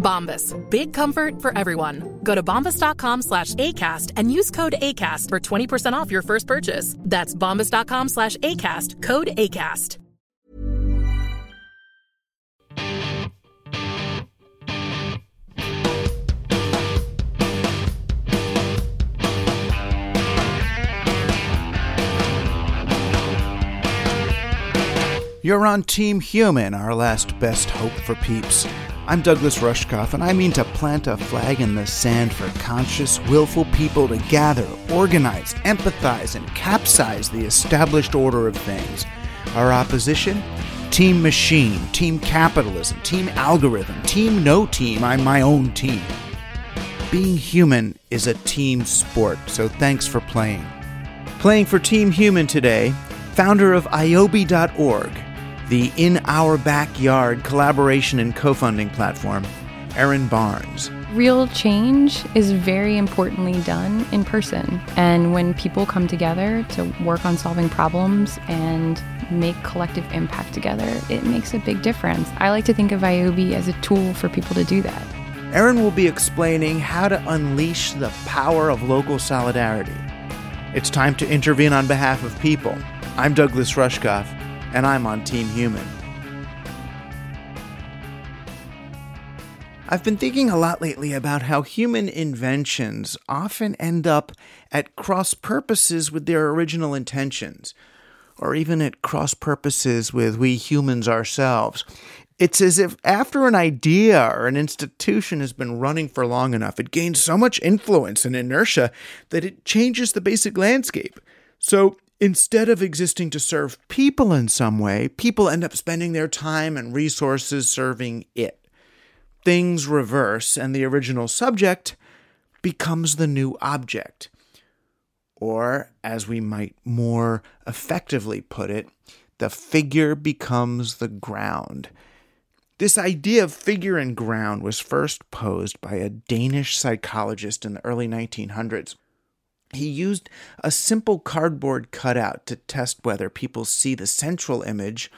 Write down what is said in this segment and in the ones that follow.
Bombas. Big comfort for everyone. Go to bombas.com slash ACAST and use code ACAST for 20% off your first purchase. That's bombas.com slash ACAST. Code ACAST. You're on Team Human, our last best hope for peeps. I'm Douglas Rushkoff, and I mean to plant a flag in the sand for conscious, willful people to gather, organize, empathize, and capsize the established order of things. Our opposition? Team Machine, Team Capitalism, Team Algorithm, Team No Team. I'm my own team. Being human is a team sport, so thanks for playing. Playing for Team Human today, founder of ioby.org, the In Our Backyard collaboration and co funding platform, Erin Barnes. Real change is very importantly done in person. And when people come together to work on solving problems and make collective impact together, it makes a big difference. I like to think of ioby as a tool for people to do that. Erin will be explaining how to unleash the power of local solidarity. It's time to intervene on behalf of people. I'm Douglas Rushkoff, and I'm on Team Human. I've been thinking a lot lately about how human inventions often end up at cross purposes with their original intentions, or even at cross purposes with we humans ourselves. It's as if after an idea or an institution has been running for long enough, it gains so much influence and inertia that it changes the basic landscape. So instead of existing to serve people in some way, people end up spending their time and resources serving it things reverse and the original subject becomes the new object. Or, as we might more effectively put it, the figure becomes the ground. This idea of figure and ground was first posed by a Danish psychologist in the early 1900s. He used a simple cardboard cutout to test whether people see the central image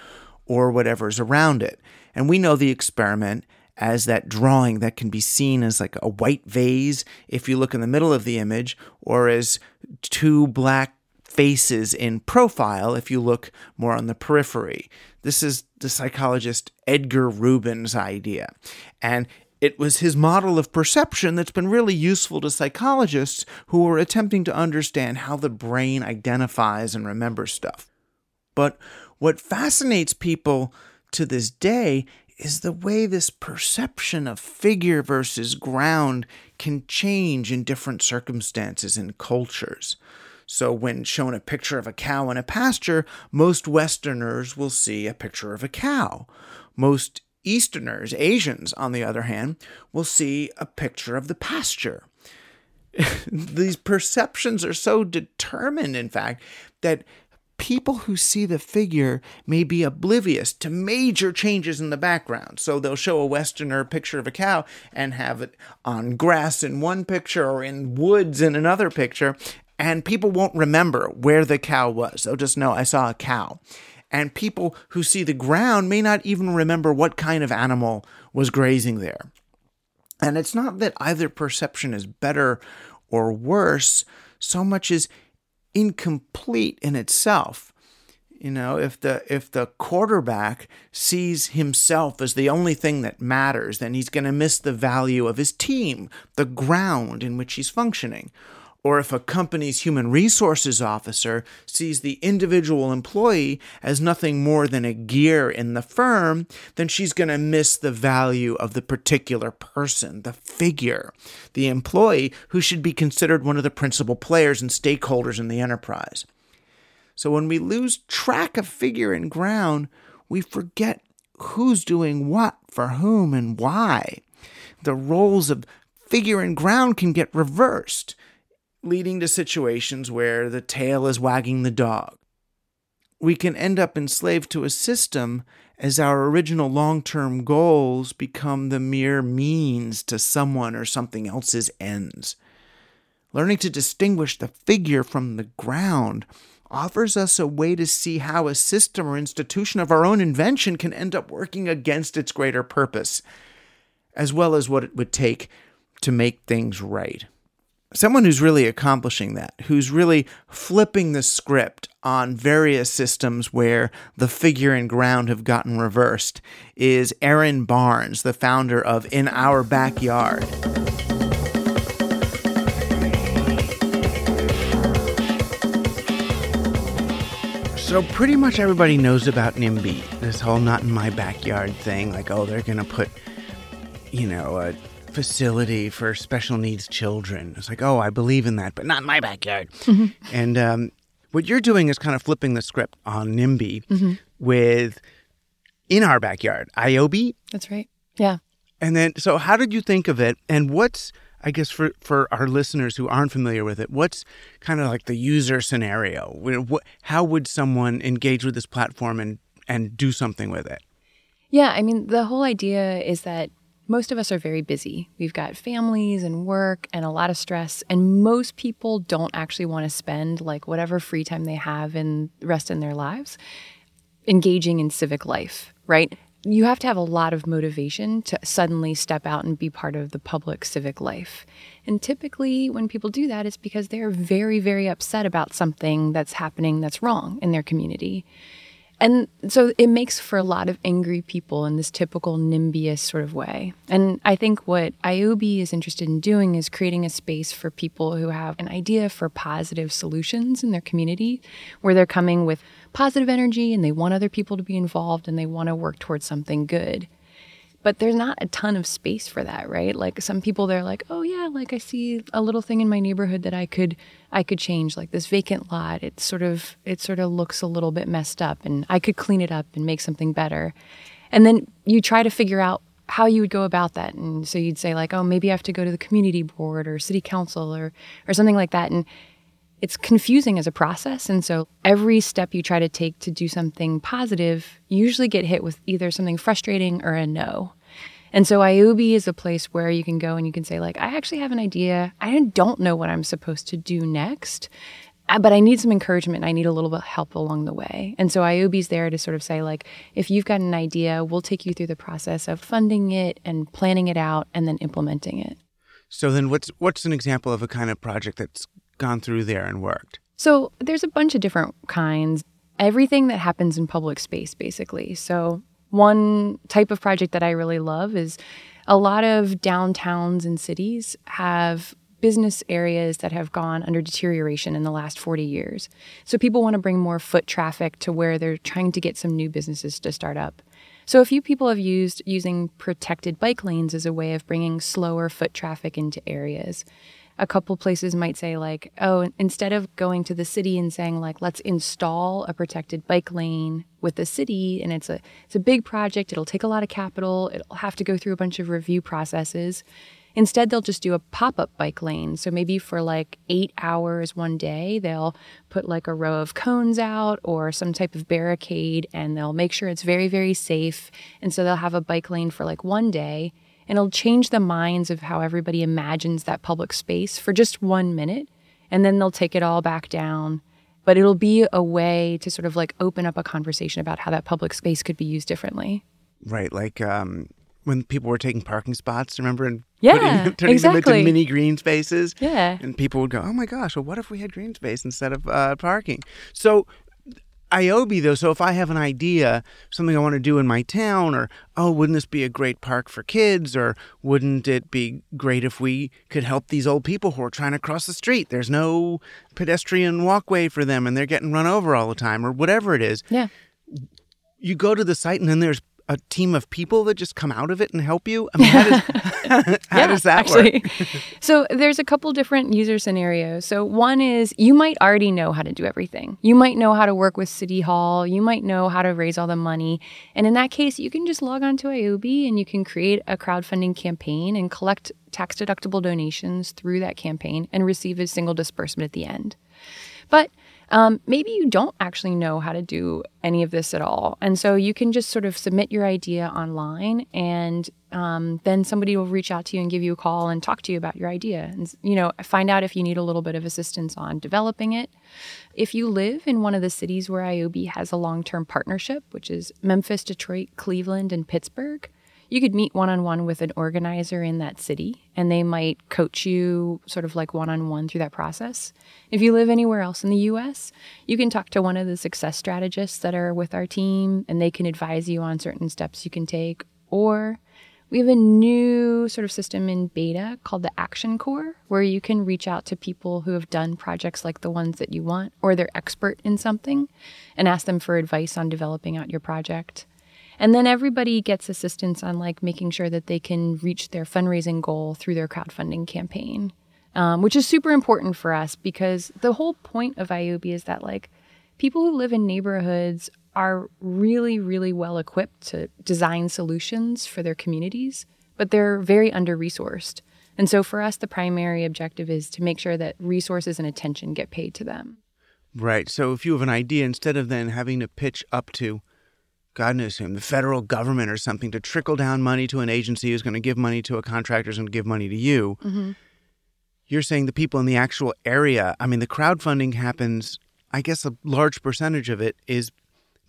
or whatever's around it. And we know the experiment as that drawing that can be seen as like a white vase if you look in the middle of the image, or as two black faces in profile if you look more on the periphery. This is the psychologist Edgar Rubin's idea. And it was his model of perception that's been really useful to psychologists who are attempting to understand how the brain identifies and remembers stuff. But what fascinates people to this day is the way this perception of figure versus ground can change in different circumstances and cultures. So, when shown a picture of a cow in a pasture, most Westerners will see a picture of a cow. Most Easterners, Asians, on the other hand, will see a picture of the pasture. These perceptions are so determined, in fact, that people who see the figure may be oblivious to major changes in the background. So they'll show a Westerner picture of a cow and have it on grass in one picture or in woods in another picture, and people won't remember where the cow was. They'll just know I saw a cow. And people who see the ground may not even remember what kind of animal was grazing there. And it's not that either perception is better or worse, so much as incomplete in itself. You know, if the if the quarterback sees himself as the only thing that matters, then he's going to miss the value of his team, the ground in which he's functioning. Or if a company's human resources officer sees the individual employee as nothing more than a gear in the firm, then she's going to miss the value of the particular person, the figure, the employee who should be considered one of the principal players and stakeholders in the enterprise. So when we lose track of figure and ground, we forget who's doing what for whom and why. The roles of figure and ground can get reversed leading to situations where the tail is wagging the dog. We can end up enslaved to a system as our original long term goals become the mere means to someone or something else's ends. Learning to distinguish the figure from the ground offers us a way to see how a system or institution of our own invention can end up working against its greater purpose, as well as what it would take to make things right someone who's really accomplishing that, who's really flipping the script on various systems where the figure and ground have gotten reversed, is Erin Barnes, the founder of In Our Backyard. So, pretty much everybody knows about NIMBY, this whole not in my backyard thing. Like, oh, they're going to put, you know, a facility for special needs children. It's like, oh, I believe in that, but not in my backyard. Mm-hmm. And um, what you're doing is kind of flipping the script on NIMBY mm-hmm. with in our backyard, ioby. That's right. Yeah. And then, so how did you think of it? And what's, I guess, for, for our listeners who aren't familiar with it, what's kind of like the user scenario? How would someone engage with this platform and, and do something with it? Yeah, I mean, the whole idea is that most of us are very busy. We've got families and work and a lot of stress, and most people don't actually want to spend like whatever free time they have and rest in their lives engaging in civic life, right? You have to have a lot of motivation to suddenly step out and be part of the public civic life. And typically, when people do that, it's because they're very, very upset about something that's happening that's wrong in their community. And so it makes for a lot of angry people in this typical NIMBYist sort of way. And I think what ioby is interested in doing is creating a space for people who have an idea for positive solutions in their community, where they're coming with positive energy and they want other people to be involved and they want to work towards something good but there's not a ton of space for that right? Like some people they're like oh yeah like i see a little thing in my neighborhood that i could i could change like this vacant lot. It sort of it sort of looks a little bit messed up and i could clean it up and make something better. And then you try to figure out how you would go about that and so you'd say like oh maybe i have to go to the community board or city council or or something like that and it's confusing as a process. And so every step you try to take to do something positive, you usually get hit with either something frustrating or a no. And so ioby is a place where you can go and you can say, like, I actually have an idea. I don't know what I'm supposed to do next, uh, but I need some encouragement. And I need a little bit of help along the way. And so ioby is there to sort of say, like, if you've got an idea, we'll take you through the process of funding it and planning it out and then implementing it. So then what's what's an example of a kind of project that's gone through there and worked? So there's a bunch of different kinds. Everything that happens in public space, basically. So one type of project that I really love is a lot of downtowns and cities have business areas that have gone under deterioration in the last 40 years. So people want to bring more foot traffic to where they're trying to get some new businesses to start up. So a few people have used using protected bike lanes as a way of bringing slower foot traffic into areas a couple places might say like oh instead of going to the city and saying like let's install a protected bike lane with the city and it's a it's a big project it'll take a lot of capital it'll have to go through a bunch of review processes instead they'll just do a pop-up bike lane. So maybe for like 8 hours one day they'll put like a row of cones out or some type of barricade and they'll make sure it's very very safe. And so they'll have a bike lane for like one day and it'll change the minds of how everybody imagines that public space for just one minute. And then they'll take it all back down but it'll be a way to sort of like open up a conversation about how that public space could be used differently. Right, like um, when people were taking parking spots, remember, and Yeah, putting, turning them into mini green spaces. Yeah. and people would go, "Oh my gosh, well, what if we had green space instead of uh, parking?" So, ioby though, so if I have an idea, something I want to do in my town, or oh, wouldn't this be a great park for kids, or wouldn't it be great if we could help these old people who are trying to cross the street? There's no pedestrian walkway for them, and they're getting run over all the time, or whatever it is. Yeah. You go to the site, and then there's a team of people that just come out of it and help you. I mean, how does, how yeah, does that actually. work? so there's a couple different user scenarios. So one is you might already know how to do everything. You might know how to work with City Hall. You might know how to raise all the money. And in that case, you can just log on to ioby and you can create a crowdfunding campaign and collect tax deductible donations through that campaign and receive a single disbursement at the end. But um, maybe you don't actually know how to do any of this at all. And so you can just sort of submit your idea online and um, then somebody will reach out to you and give you a call and talk to you about your idea and, you know, find out if you need a little bit of assistance on developing it. If you live in one of the cities where ioby has a long term partnership, which is Memphis, Detroit, Cleveland, and Pittsburgh, you could meet one on one with an organizer in that city and they might coach you sort of like one on one through that process. If you live anywhere else in the US, you can talk to one of the success strategists that are with our team and they can advise you on certain steps you can take. Or we have a new sort of system in beta called the Action Corps, where you can reach out to people who have done projects like the ones that you want, or they're expert in something, and ask them for advice on developing out your project. And then everybody gets assistance on like making sure that they can reach their fundraising goal through their crowdfunding campaign, um, which is super important for us because the whole point of ioby is that like people who live in neighborhoods are really, really well equipped to design solutions for their communities, but they're very under resourced. And so for us, the primary objective is to make sure that resources and attention get paid to them. Right. So if you have an idea, instead of then having to pitch up to, God knows whom, the federal government or something to trickle down money to an agency who's going to give money to a contractor who's going to give money to you, mm-hmm. you're saying the people in the actual area, I mean, the crowdfunding happens, I guess a large percentage of it is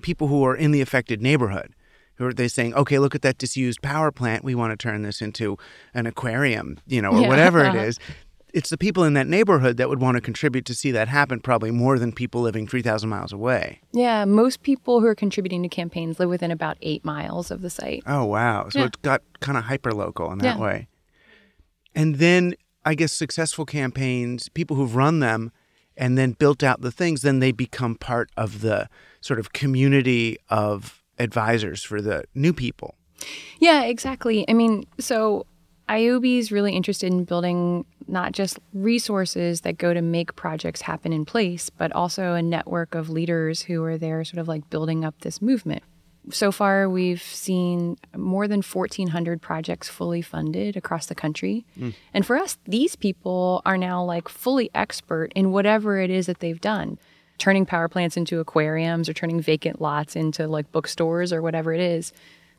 people who are in the affected neighborhood. Who are they saying, okay, look at that disused power plant. We want to turn this into an aquarium, you know, or Yeah. whatever it is. It's the people in that neighborhood that would want to contribute to see that happen, probably more than people living 3,000 miles away. Yeah, most people who are contributing to campaigns live within about eight miles of the site. Oh, wow. So Yeah. it's got kind of hyper local in that Yeah. way. And then I guess successful campaigns, people who've run them and then built out the things, then they become part of the sort of community of advisors for the new people. Yeah, exactly. I mean, so ioby is really interested in building not just resources that go to make projects happen in place, but also a network of leaders who are there sort of like building up this movement. So far, we've seen more than 1,400 projects fully funded across the country. Hmm. And for us, these people are now like fully expert in whatever it is that they've done turning power plants into aquariums or turning vacant lots into like bookstores or whatever it is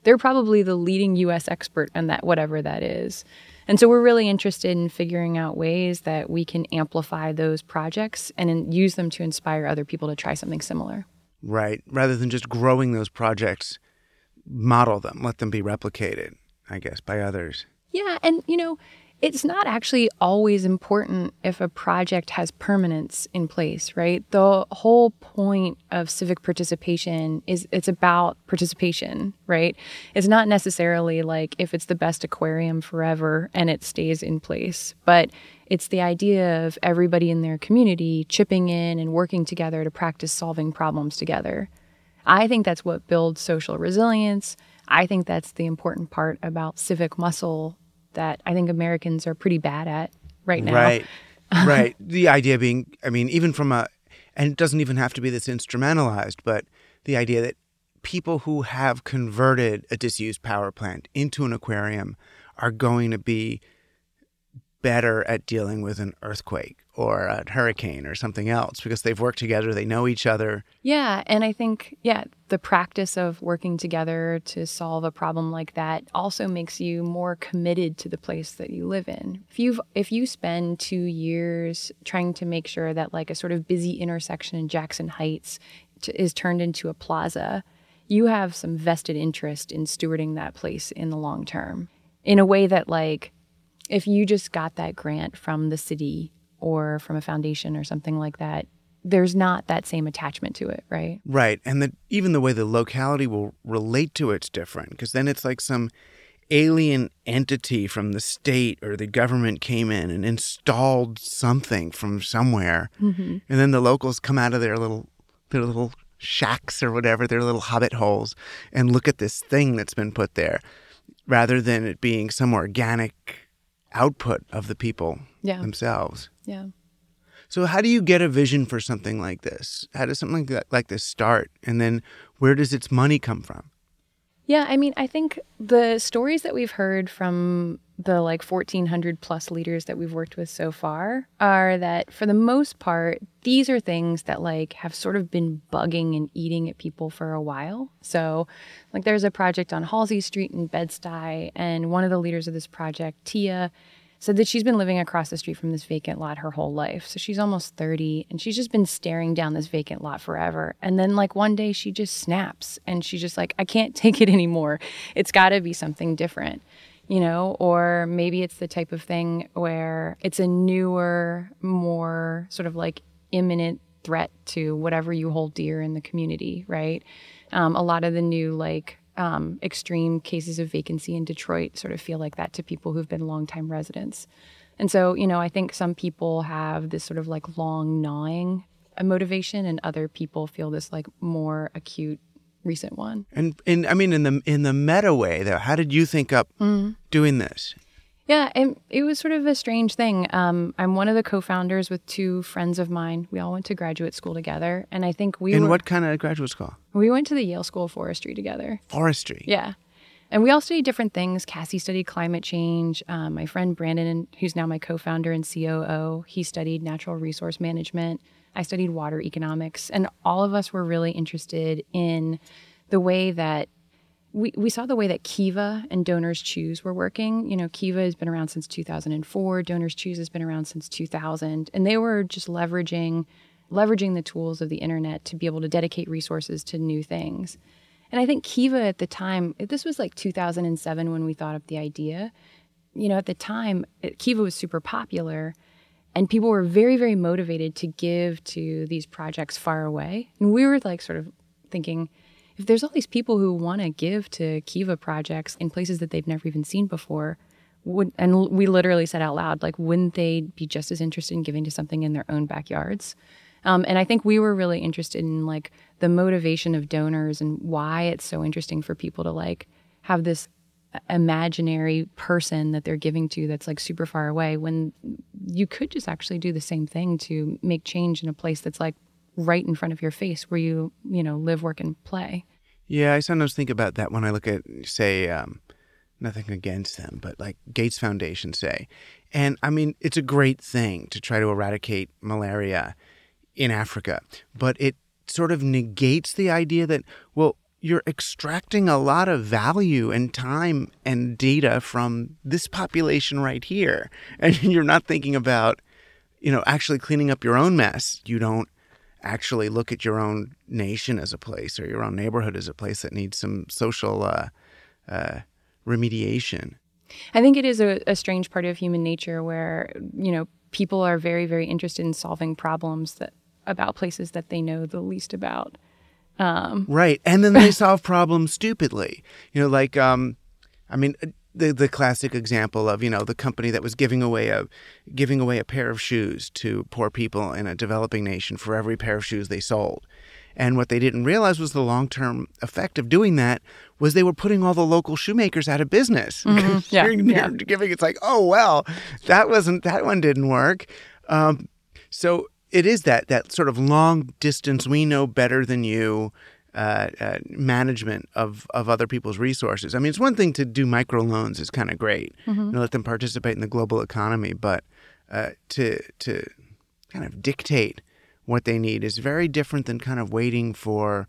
they're probably the leading US expert on that, whatever that is. And so we're really interested in figuring out ways that we can amplify those projects and in, use them to inspire other people to try something similar. Right. Rather than just growing those projects, model them, let them be replicated, I guess, by others. Yeah, and you know, it's not actually always important if a project has permanence in place, right? The whole point of civic participation is it's about participation, right? It's not necessarily like if it's the best aquarium forever and it stays in place, but it's the idea of everybody in their community chipping in and working together to practice solving problems together. I think that's what builds social resilience. I think that's the important part about civic muscle that I think Americans are pretty bad at right now. Right. Um, right. The idea being, I mean, even from a, and it doesn't even have to be this instrumentalized, but the idea that people who have converted a disused power plant into an aquarium are going to be better at dealing with an earthquake or a hurricane or something else because they've worked together, they know each other. Yeah, and I think yeah, the practice of working together to solve a problem like that also makes you more committed to the place that you live in. If you if you spend 2 years trying to make sure that like a sort of busy intersection in Jackson Heights t- is turned into a plaza, you have some vested interest in stewarding that place in the long term in a way that like if you just got that grant from the city or from a foundation or something like that, there's not that same attachment to it, right? Right. And the, even the way the locality will relate to it's different because then it's like some alien entity from the state or the government came in and installed something from somewhere. Mm-hmm. And then the locals come out of their little their little shacks or whatever, their little hobbit holes and look at this thing that's been put there rather than it being some organic output of the people yeah. themselves. Yeah. So how do you get a vision for something like this? How does something like, like this start? And then where does its money come from? Yeah, I mean, I think the stories that we've heard from the like 1400 plus leaders that we've worked with so far are that for the most part, these are things that like have sort of been bugging and eating at people for a while. So, like there's a project on Halsey Street in Bed-Stuy and one of the leaders of this project, Tia, said that she's been living across the street from this vacant lot her whole life. So she's almost 30 and she's just been staring down this vacant lot forever. And then, like, one day she just snaps and she's just like, I can't take it anymore. It's got to be something different, you know? Or maybe it's the type of thing where it's a newer, more sort of like imminent threat to whatever you hold dear in the community, right? Um, a lot of the new, like, um, extreme cases of vacancy in Detroit sort of feel like that to people who've been longtime residents. And so, you know, I think some people have this sort of like long gnawing motivation, and other people feel this like more acute recent one. And in I mean in the in the meta way though, how did you think up mm-hmm. doing this? Yeah, and it was sort of a strange thing. Um, I'm one of the co-founders with two friends of mine. We all went to graduate school together, and I think we. In were, what kind of graduate school? We went to the Yale School of Forestry together. Forestry. Yeah, and we all studied different things. Cassie studied climate change. Um, my friend Brandon, who's now my co-founder and COO, he studied natural resource management. I studied water economics, and all of us were really interested in the way that we, we saw the way that Kiva and Donors Choose were working. You know, Kiva has been around since 2004. Donors Choose has been around since 2000, and they were just leveraging leveraging the tools of the internet to be able to dedicate resources to new things. And I think Kiva at the time, this was like 2007 when we thought of the idea. You know, at the time, Kiva was super popular, and people were very, very motivated to give to these projects far away. And we were like sort of thinking, if there's all these people who want to give to Kiva projects in places that they've never even seen before, would and we literally said out loud, like, wouldn't they be just as interested in giving to something in their own backyards? Um, and I think we were really interested in like the motivation of donors and why it's so interesting for people to like have this imaginary person that they're giving to that's like super far away when you could just actually do the same thing to make change in a place that's like right in front of your face where you, you know, live, work, and play. Yeah, I sometimes think about that when I look at, say, um, nothing against them, but like Gates Foundation, say. And I mean, it's a great thing to try to eradicate malaria in Africa, but it sort of negates the idea that, well, you're extracting a lot of value and time and data from this population right here. And you're not thinking about, you know, actually cleaning up your own mess. You don't actually look at your own nation as a place or your own neighborhood as a place that needs some social uh, uh, remediation. I think it is a, a, strange part of human nature where you know people are very very interested in solving problems that about places that they know the least about. Um, right, and then they solve problems stupidly. You know, like um, I mean, the the classic example of you know the company that was giving away a giving away a pair of shoes to poor people in a developing nation for every pair of shoes they sold. And what they didn't realize was the long term effect of doing that was they were putting all the local shoemakers out of business. Mm-hmm. Yeah, yeah. giving it's like, oh well, that wasn't that one didn't work. Um, so it is that that sort of long distance. We know better than you uh, uh, management of, of other people's resources. I mean, it's one thing to do microloans is kind of great, Mm-hmm. know, let them participate in the global economy, but uh, to to kind of dictate what they need is very different than kind of waiting for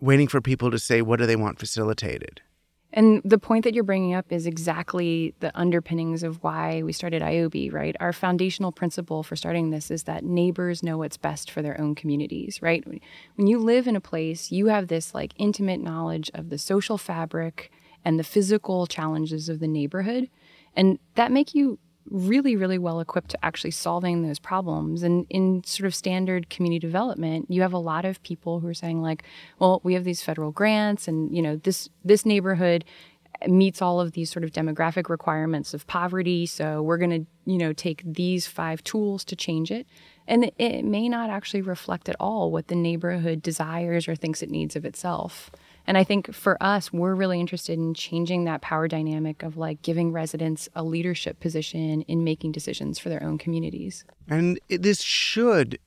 waiting for people to say what do they want facilitated. And the point that you're bringing up is exactly the underpinnings of why we started ioby, right? Our foundational principle for starting this is that neighbors know what's best for their own communities, right? When you live in a place, you have this like intimate knowledge of the social fabric and the physical challenges of the neighborhood. And that make you really, really well equipped to actually solving those problems. And in sort of standard community development, you have a lot of people who are saying like, well, we have these federal grants and, you know, this this neighborhood meets all of these sort of demographic requirements of poverty, so we're going to, you know, take these five tools to change it. And it may not actually reflect at all what the neighborhood desires or thinks it needs of itself. And I think for us, we're really interested in changing that power dynamic of like giving residents a leadership position in making decisions for their own communities. And it, this should,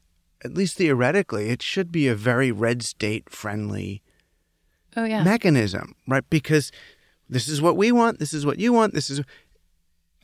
at least theoretically, it should be a very red state friendly Oh, yeah. mechanism, right? Because this is what we want, this is what you want, this is.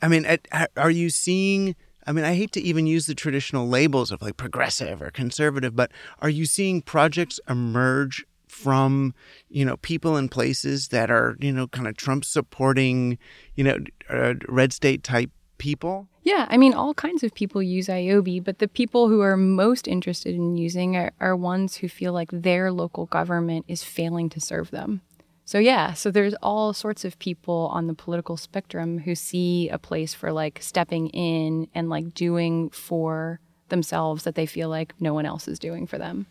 I mean, at- are you seeing? I mean, I hate to even use the traditional labels of like progressive or conservative, but are you seeing projects emerge from you know people in places that are you know kind of Trump supporting you know uh, red state type people? Yeah, I mean, all kinds of people use ioby, but the people who are most interested in using are, are ones who feel like their local government is failing to serve them. So, yeah, so there's all sorts of people on the political spectrum who see a place for like stepping in and like doing for themselves that they feel like no one else is doing for them.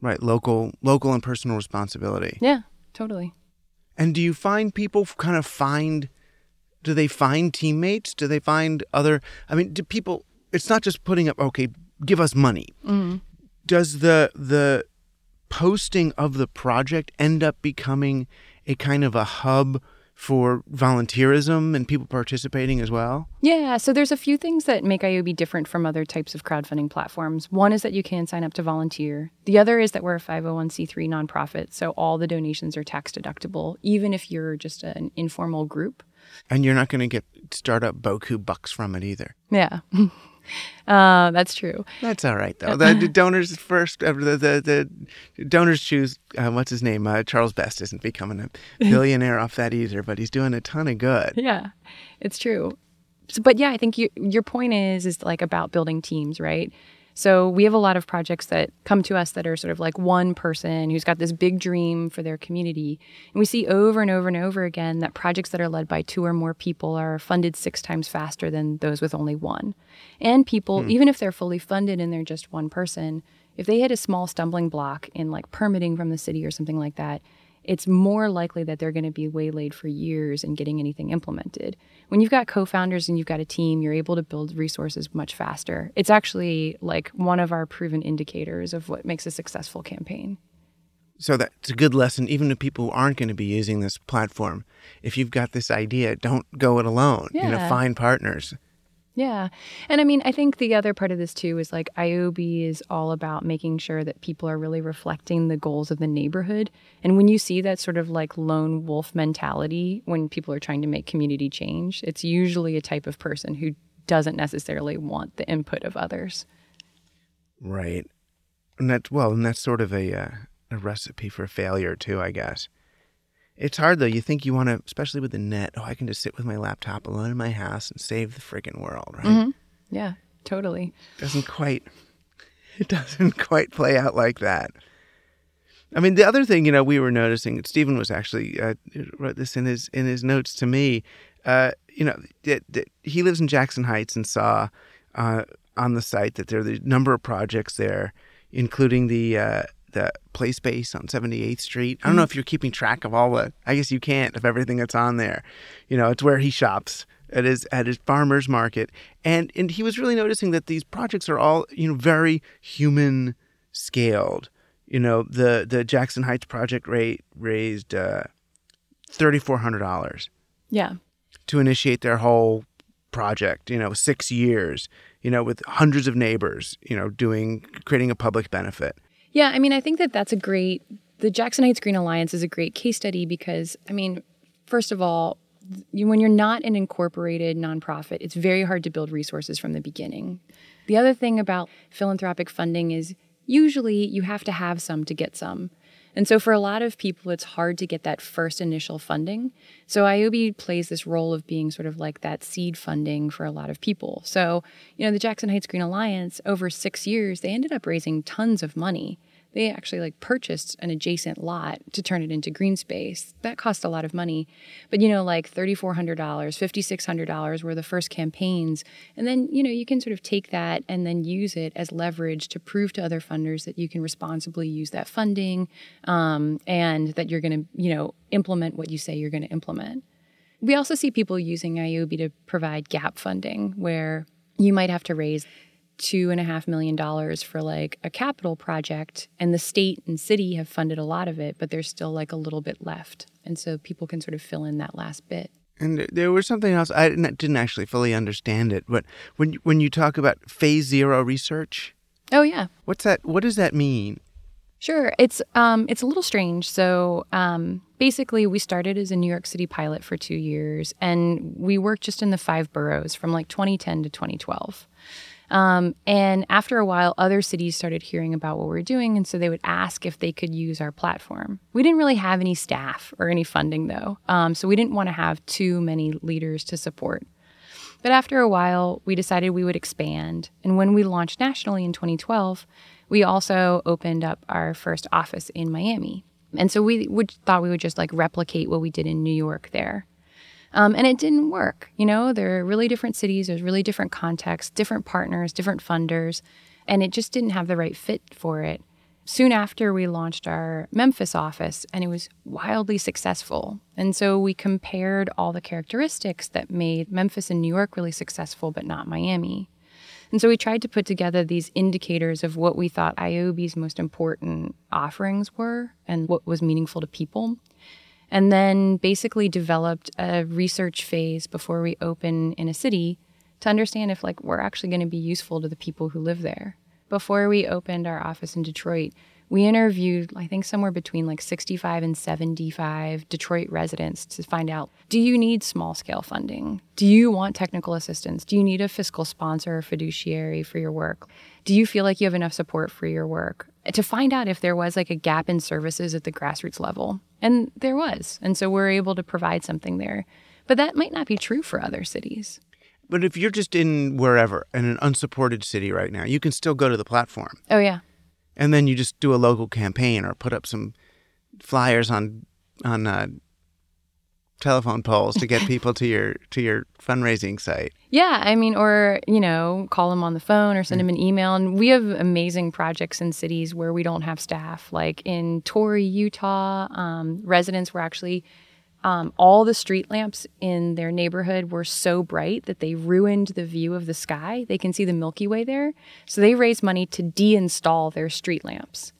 Right, local, local and personal responsibility. Yeah, totally. And do you find people kind of find? Do they find teammates? Do they find other? I mean, do people? It's not just putting up. Okay, give us money. Mm-hmm. Does the the posting of the project end up becoming a kind of a hub for volunteerism and people participating as well? Yeah, so there's a few things that make ioby different from other types of crowdfunding platforms. One is that you can sign up to volunteer. The other is that we're a 501c3 nonprofit, so all the donations are tax deductible, even if you're just an informal group. And you're not going to get startup boku bucks from it either. Yeah. uh, that's true. That's all right though. The, the donors first. Uh, the, the the donors choose. Uh, what's his name? Uh, Charles Best isn't becoming a billionaire off that either, but he's doing a ton of good. Yeah, it's true. So, but yeah, I think you, your point is is like about building teams, right? So we have a lot of projects that come to us that are sort of like one person who's got this big dream for their community. And we see over and over and over again that projects that are led by two or more people are funded six times faster than those with only one. And people, hmm. even if they're fully funded and they're just one person, if they hit a small stumbling block in like permitting from the city or something like that, it's more likely that they're going to be waylaid for years in getting anything implemented. When you've got co founders and you've got a team, you're able to build resources much faster. It's actually like one of our proven indicators of what makes a successful campaign. So that's a good lesson, even to people who aren't going to be using this platform. If you've got this idea, don't go it alone. You know, Yeah. find partners. Yeah. And I mean, I think the other part of this too is like ioby is all about making sure that people are really reflecting the goals of the neighborhood. And when you see that sort of like lone wolf mentality when people are trying to make community change, it's usually a type of person who doesn't necessarily want the input of others. Right. And that's well, and that's sort of a uh, a recipe for failure too, I guess. It's hard though. You think you want to, especially with the net. Oh, I can just sit with my laptop alone in my house and save the freaking world, right? Yeah, totally. Doesn't quite. It doesn't quite play out like that. I mean, the other thing, you know, we were noticing. Stephen was actually uh, wrote this in his in his notes to me. Uh, you know, that, that he lives in Jackson Heights and saw uh, on the site that there are a number of projects there, including the uh, the play space on 78th Street. I don't know if you're keeping track of all the. I guess you can't of everything that's on there. You know, it's where he shops at his at his farmers market, and and he was really noticing that these projects are all you know very human scaled. You know, the the Jackson Heights project rate raised uh, thirty four hundred dollars Yeah. to initiate their whole project, you know, six years, you know, with hundreds of neighbors, you know, doing creating a public benefit. Yeah, I mean, I think that that's a great, the Jackson Heights Green Alliance is a great case study because, I mean, first of all, when you're not an incorporated nonprofit, it's very hard to build resources from the beginning. The other thing about philanthropic funding is usually you have to have some to get some. And so for a lot of people, it's hard to get that first initial funding. So IOB plays this role of being sort of like that seed funding for a lot of people. So, you know, the Jackson Heights Green Alliance, over six years, they ended up raising tons of money they actually like purchased an adjacent lot to turn it into green space. That cost a lot of money. But you know, like $3,400, $5,600 were the first campaigns. And then, you know, you can sort of take that and then use it as leverage to prove to other funders that you can responsibly use that funding um, and that you're going to, you know, implement what you say you're going to implement. We also see people using ioby to provide gap funding where you might have to raise two and a half million dollars for like a capital project and the state and city have funded a lot of it but there's still like a little bit left. And so people can sort of fill in that last bit. And there was something else. I didn't actually fully understand it but when when you talk about phase zero research oh yeah. what's that what does that mean? Sure, it's um, it's a little strange. So um, basically, we started as a New York City pilot for two years, and we worked just in the five boroughs from like 2010 to 2012. Um, and after a while, other cities started hearing about what we were doing. And so they would ask if they could use our platform. We didn't really have any staff or any funding, though. Um, so we didn't want to have too many leaders to support. But after a while, we decided we would expand. And when we launched nationally in 2012, we also opened up our first office in Miami. And so we would, thought we would just like replicate what we did in New York there. Um, and it didn't work. You know, there are really different cities, there's really different contexts, different partners, different funders, and it just didn't have the right fit for it. Soon after, we launched our Memphis office, and it was wildly successful. And so we compared all the characteristics that made Memphis and New York really successful, but not Miami. And so we tried to put together these indicators of what we thought ioby's most important offerings were and what was meaningful to people and then basically developed a research phase before we open in a city to understand if like we're actually going to be useful to the people who live there. Before we opened our office in Detroit, we interviewed I think somewhere between like 65 and 75 Detroit residents to find out do you need small scale funding? Do you want technical assistance? Do you need a fiscal sponsor or fiduciary for your work? Do you feel like you have enough support for your work? To find out if there was like a gap in services at the grassroots level. And there was. And so we're able to provide something there. But that might not be true for other cities. But if you're just in wherever, in an unsupported city right now, you can still go to the platform. Oh, yeah. And then you just do a local campaign or put up some flyers on on uh, telephone poles to get people to your to your fundraising site. Yeah, I mean, or you know, call them on the phone or send them an email. And we have amazing projects in cities where we don't have staff. Like in Torrey, Utah, um, residents were actually um, all the street lamps in their neighborhood were so bright that they ruined the view of the sky. They can see the Milky Way there, so they raised money to deinstall their street lamps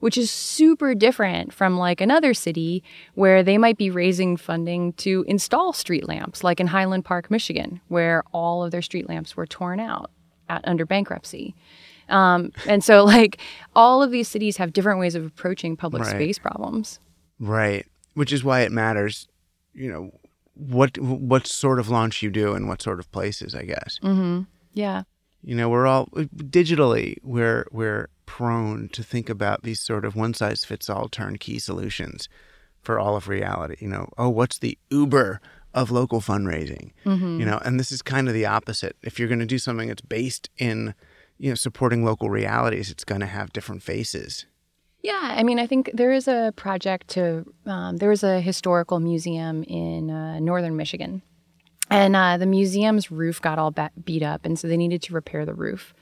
which is super different from like another city where they might be raising funding to install street lamps, like in Highland Park, Michigan, where all of their street lamps were torn out at, under bankruptcy. Um, and so, like, all of these cities have different ways of approaching public right. space problems. Right. Which is why it matters, you know, what what sort of launch you do and what sort of places, I guess. Mm-hmm. Yeah. You know, we're all digitally we're we're prone to think about these sort of one size fits all turnkey solutions for all of reality. You know, oh, what's the Uber of local fundraising? Mm-hmm. You know, and this is kind of the opposite. If you're going to do something that's based in, you know, supporting local realities, it's going to have different faces. Yeah, I mean, I think there is a project to, um, there was a historical museum in uh, northern Michigan. And uh, the museum's roof got all beat up, and so they needed to repair the roof.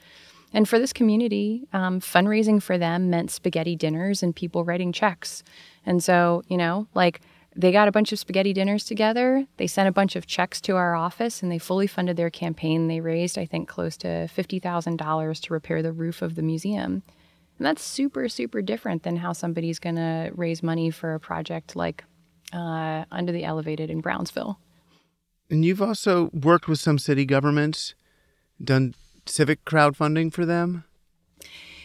And for this community, um, fundraising for them meant spaghetti dinners and people writing checks. And so, you know, like they got a bunch of spaghetti dinners together. They sent a bunch of checks to our office and they fully funded their campaign. They raised, I think, close to $50,000 to repair the roof of the museum. And that's super, super different than how somebody's going to raise money for a project like uh, Under the Elevated in Brownsville. And you've also worked with some city governments, done civic crowdfunding for them?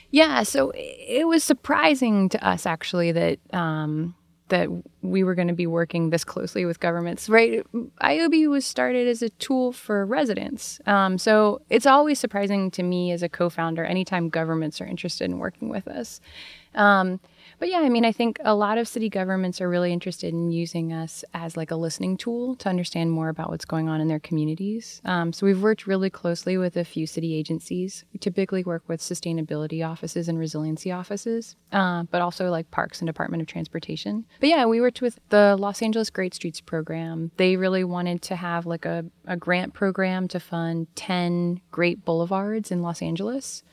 Yeah, so it was surprising to us actually that um, that we were going to be working this closely with governments. Right, ioby was started as a tool for residents, um, so it's always surprising to me as a co-founder anytime governments are interested in working with us. Um, but yeah, I mean, I think a lot of city governments are really interested in using us as like a listening tool to understand more about what's going on in their communities. Um, so we've worked really closely with a few city agencies. We typically work with sustainability offices and resiliency offices, uh, but also like parks and Department of Transportation. But yeah, we worked with the Los Angeles Great Streets program. They really wanted to have like a, a grant program to fund 10 great boulevards in Los Angeles.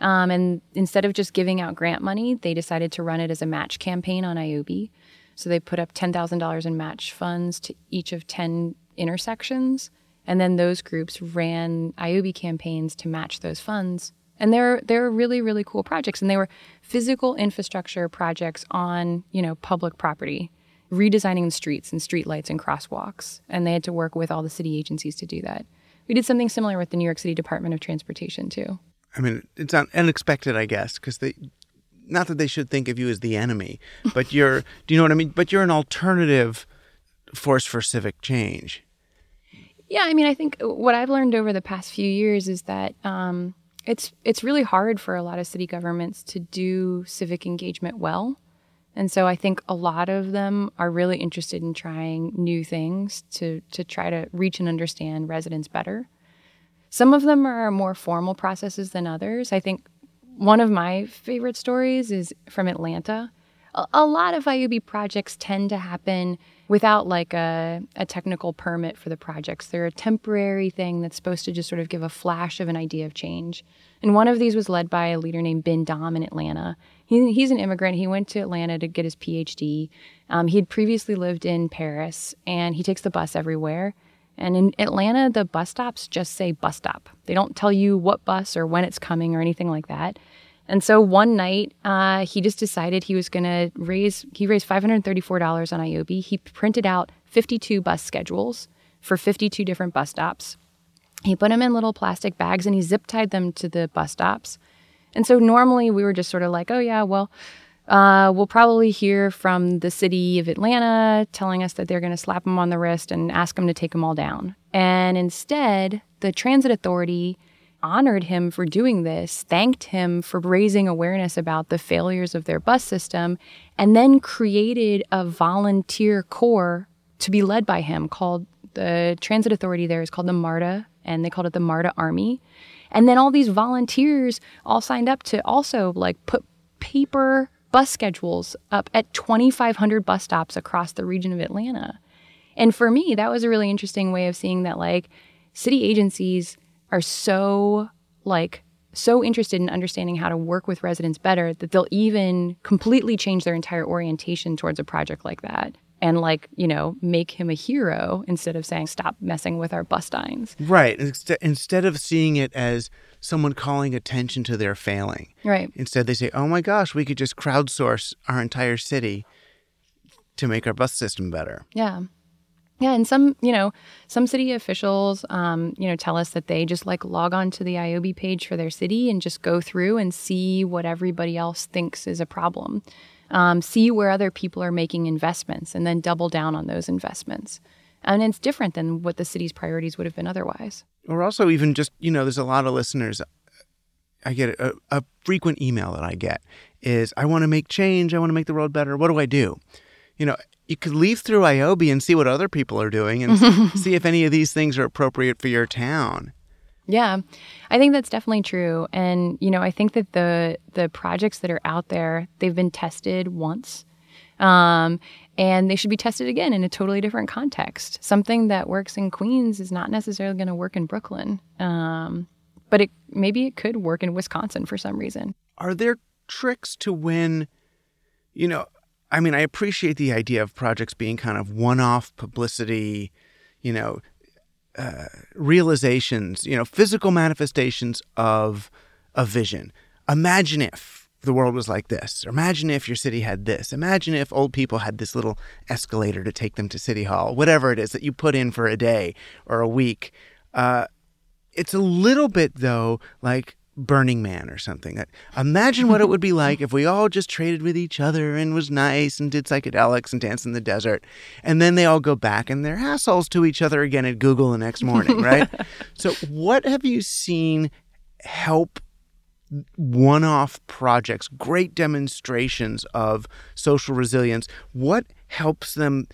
Um, and instead of just giving out grant money, they decided to run it as a match campaign on ioby. So they put up $10,000 in match funds to each of 10 intersections. And then those groups ran ioby campaigns to match those funds. And they're they're really really cool projects, and they were physical infrastructure projects on you know public property, redesigning streets and streetlights and crosswalks. And they had to work with all the city agencies to do that. We did something similar with the New York City Department of Transportation too. I mean, it's unexpected, I guess, because they, not that they should think of you as the enemy, but you're, do you know what I mean? But you're an alternative force for civic change. Yeah, I mean, I think what I've learned over the past few years is that um, it's it's really hard for a lot of city governments to do civic engagement well, and so I think a lot of them are really interested in trying new things to to try to reach and understand residents better. Some of them are more formal processes than others. I think one of my favorite stories is from Atlanta. A, a lot of ioby projects tend to happen without like a, a technical permit for the projects. They're a temporary thing that's supposed to just sort of give a flash of an idea of change. And one of these was led by a leader named Ben Dom in Atlanta. He, he's an immigrant. He went to Atlanta to get his PhD. Um, he had previously lived in Paris, and he takes the bus everywhere. And in Atlanta, the bus stops just say bus stop. They don't tell you what bus or when it's coming or anything like that. And so one night, uh, he just decided he was going to raise, he raised $534 on ioby. He printed out 52 bus schedules for 52 different bus stops. He put them in little plastic bags and he zip tied them to the bus stops. And so normally we were just sort of like, oh, yeah, well, uh, we'll probably hear from the city of Atlanta telling us that they're going to slap him on the wrist and ask him to take them all down. And instead, the transit authority honored him for doing this, thanked him for raising awareness about the failures of their bus system, and then created a volunteer corps to be led by him called the transit authority there is called the MARTA, and they called it the MARTA Army. And then all these volunteers all signed up to also like put paper bus schedules up at 2,500 bus stops across the region of Atlanta. And for me, that was a really interesting way of seeing that, like, city agencies are so, like, so interested in understanding how to work with residents better that they'll even completely change their entire orientation towards a project like that and like you know make him a hero instead of saying stop messing with our bus steins right. Instead of seeing it as someone calling attention to their failing. Right. Instead they say oh my gosh we could just crowdsource our entire city to make our bus system better. Yeah yeah, and some, you know, some city officials, um, you know, tell us that they just like log on to the ioby page for their city and just go through and see what everybody else thinks is a problem um, see where other people are making investments, and then double down on those investments. And it's different than what the city's priorities would have been otherwise. Or also, even just, you know, there's a lot of listeners. I get a, a frequent email that I get is, I want to make change. I want to make the world better. What do I do? You know, you could leaf through ioby and see what other people are doing and see if any of these things are appropriate for your town. Yeah, I think that's definitely true. And, you know, I think that the the projects that are out there, they've been tested once. Um, and they should be tested again in a totally different context. Something that works in Queens is not necessarily going to work in Brooklyn. Um, but it maybe it could work in Wisconsin for some reason. Are there tricks to win, you know, I mean, I appreciate the idea of projects being kind of one-off publicity, you know, uh, realizations, you know, physical manifestations of a vision. Imagine if the world was like this. Imagine if your city had this. Imagine if old people had this little escalator to take them to City Hall, whatever it is that you put in for a day or a week. Uh, it's a little bit, though, like Burning Man or something. Imagine what it would be like if we all just traded with each other and was nice and did psychedelics and danced in the desert. And then they all go back and they're assholes to each other again at Google the next morning, right? so, what have you seen help one off projects, great demonstrations of social resilience? What helps them?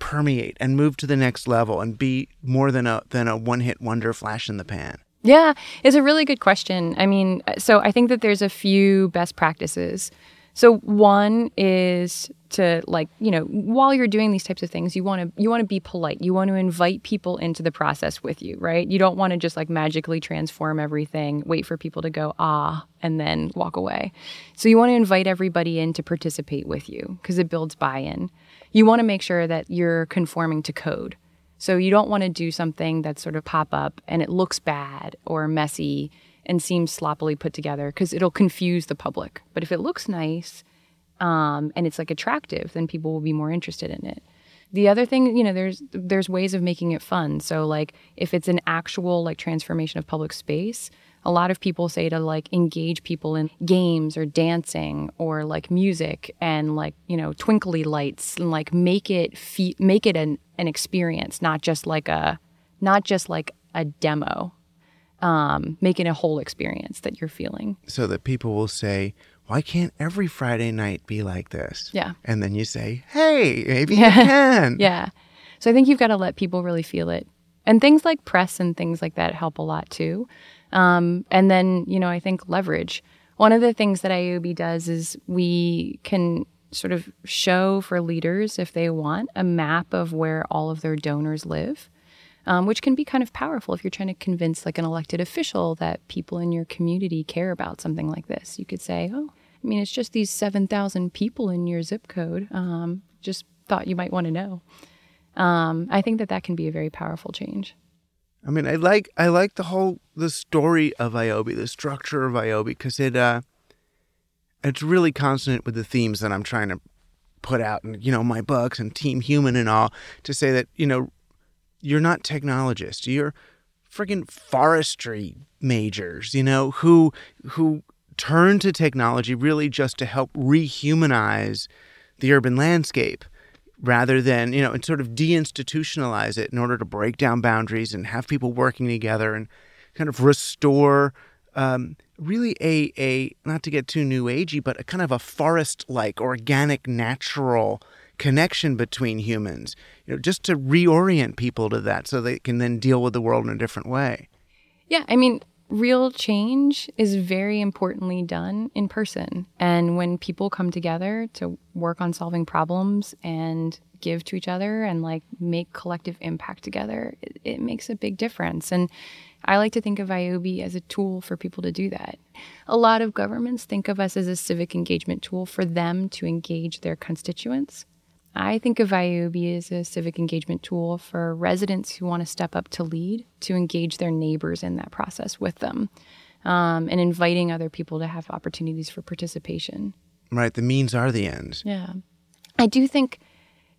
permeate and move to the next level and be more than a than a one hit wonder flash in the pan? Yeah, it's a really good question. I mean, so I think that there's a few best practices. So one is to like, you know, while you're doing these types of things, you want to you want to be polite. You want to invite people into the process with you, right? You don't want to just like magically transform everything, wait for people to go ah and then walk away. So you want to invite everybody in to participate with you because it builds buy-in. You want to make sure that you're conforming to code. So you don't want to do something that's sort of pop up and it looks bad or messy and seems sloppily put together because it'll confuse the public. But if it looks nice um, and it's like attractive, then people will be more interested in it. The other thing, you know, there's there's ways of making it fun. So like if it's an actual like transformation of public space, a lot of people say to like engage people in games or dancing or like music and like you know twinkly lights and like make it fe- make it an, an experience not just like a not just like a demo. Um, make it a whole experience that you're feeling. So that people will say why can't every friday night be like this? Yeah. And then you say hey maybe yeah. you can. Yeah. So i think you've got to let people really feel it. And things like press and things like that help a lot too um, and then, you know, I think leverage. One of the things that ioby does is we can sort of show for leaders, if they want, a map of where all of their donors live. Um, which can be kind of powerful if you're trying to convince like an elected official that people in your community care about something like this. You could say, "Oh, I mean, it's just these seven thousand people in your zip code. Um, just thought you might want to know." Um, I think that that can be a very powerful change. I mean, I like I like the whole the story of ioby, the structure of ioby, because it uh, it's really consonant with the themes that I'm trying to put out in you know my books and Team Human and all to say that you know you're not technologists, you're friggin' forestry majors, you know who who turn to technology really just to help rehumanize the urban landscape rather than you know and sort of deinstitutionalize it in order to break down boundaries and have people working together and kind of restore um, really a a not to get too new agey but a kind of a forest like organic natural connection between humans you know just to reorient people to that so they can then deal with the world in a different way. Yeah i mean real change is very importantly done in person. And when people come together to work on solving problems and give to each other and like make collective impact together, it, it makes a big difference. And I like to think of ioby as a tool for people to do that. A lot of governments think of us as a civic engagement tool for them to engage their constituents. I think of ioby as a civic engagement tool for residents who want to step up to lead, to engage their neighbors in that process with them, um, and inviting other people to have opportunities for participation. Right. The means are the ends. Yeah. I do think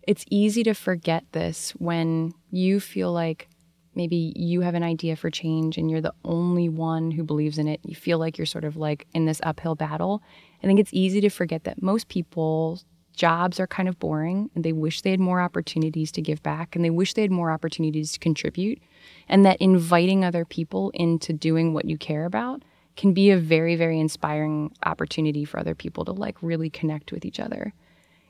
it's easy to forget this when you feel like maybe you have an idea for change and you're the only one who believes in it. You feel like you're sort of like in this uphill battle. I think it's easy to forget that most people jobs are kind of boring and they wish they had more opportunities to give back and they wish they had more opportunities to contribute and that inviting other people into doing what you care about can be a very very inspiring opportunity for other people to like really connect with each other.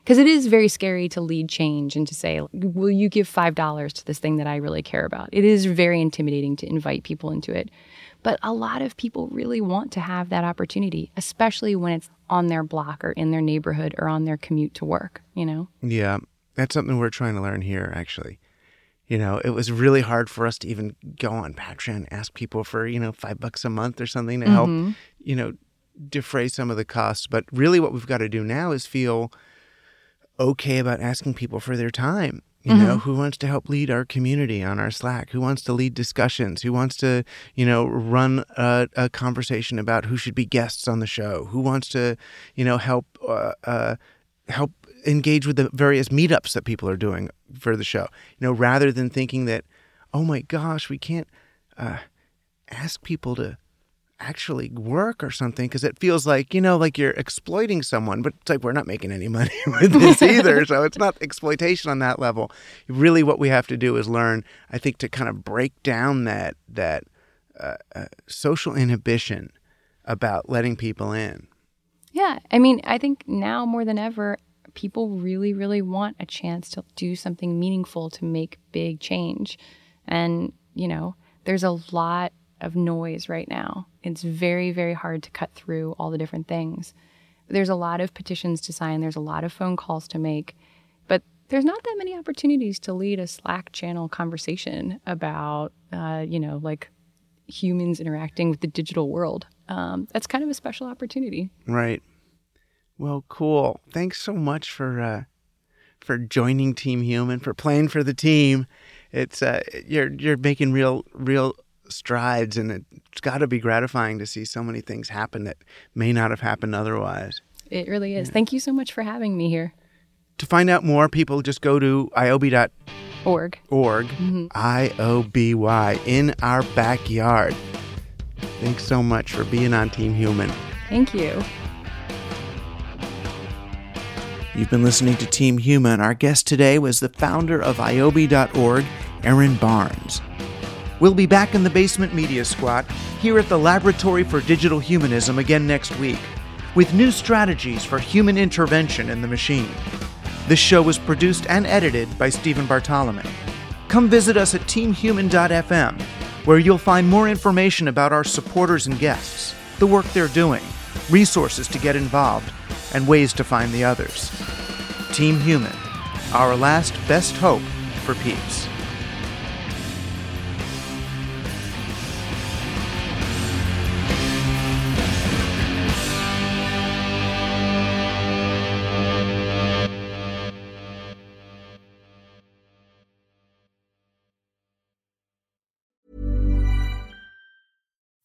Because it is very scary to lead change and to say will you give $5 to this thing that i really care about? It is very intimidating to invite people into it but a lot of people really want to have that opportunity, especially when it's on their block or in their neighborhood or on their commute to work, you know? Yeah, that's something we're trying to learn here, actually. You know, it was really hard for us to even go on Patreon and ask people for, you know, five bucks a month or something to help, mm-hmm. you know, defray some of the costs. But really, what we've got to do now is feel okay about asking people for their time you mm-hmm. know who wants to help lead our community on our slack? Who wants to lead discussions? Who wants to you know run a, a conversation about who should be guests on the show? Who wants to you know help uh, uh, help engage with the various meetups that people are doing for the show? You know rather than thinking that oh my gosh we can't uh, ask people to actually work or something because it feels like you know like you're exploiting someone but it's like we're not making any money with this either so it's not exploitation on that level really what we have to do is learn i think to kind of break down that that uh, uh, social inhibition about letting people in Yeah, I mean, I think now more than ever, people really, really want a chance to do something meaningful to make big change. And, you know, there's a lot of noise right now. It's very, very hard to cut through all the different things. There's a lot of petitions to sign, there's a lot of phone calls to make, but there's not that many opportunities to lead a Slack channel conversation about, uh, you know, like humans interacting with the digital world. Um, that's kind of a special opportunity. Right. Well, cool. Thanks so much for uh, for joining Team Human, for playing for the team. It's uh, you're you're making real real strides, and it's got to be gratifying to see so many things happen that may not have happened otherwise. It really is. Thank you so much for having me here. To find out more, people just go to ioby.org. Org. Mm-hmm. I O B Y in our backyard. Thanks so much for being on Team Human. Thank you. You've been listening to Team Human. Our guest today was the founder of ioby.org, Erin Barnes. We'll be back in the Basement Media Squad here at the Laboratory for Digital Humanism again next week with new strategies for human intervention in the machine. This show was produced and edited by Stephen Bartolome. Come visit us at teamhuman.fm, where you'll find more information about our supporters and guests, the work they're doing, resources to get involved, and ways to find the others. Team Human, our last best hope for peace.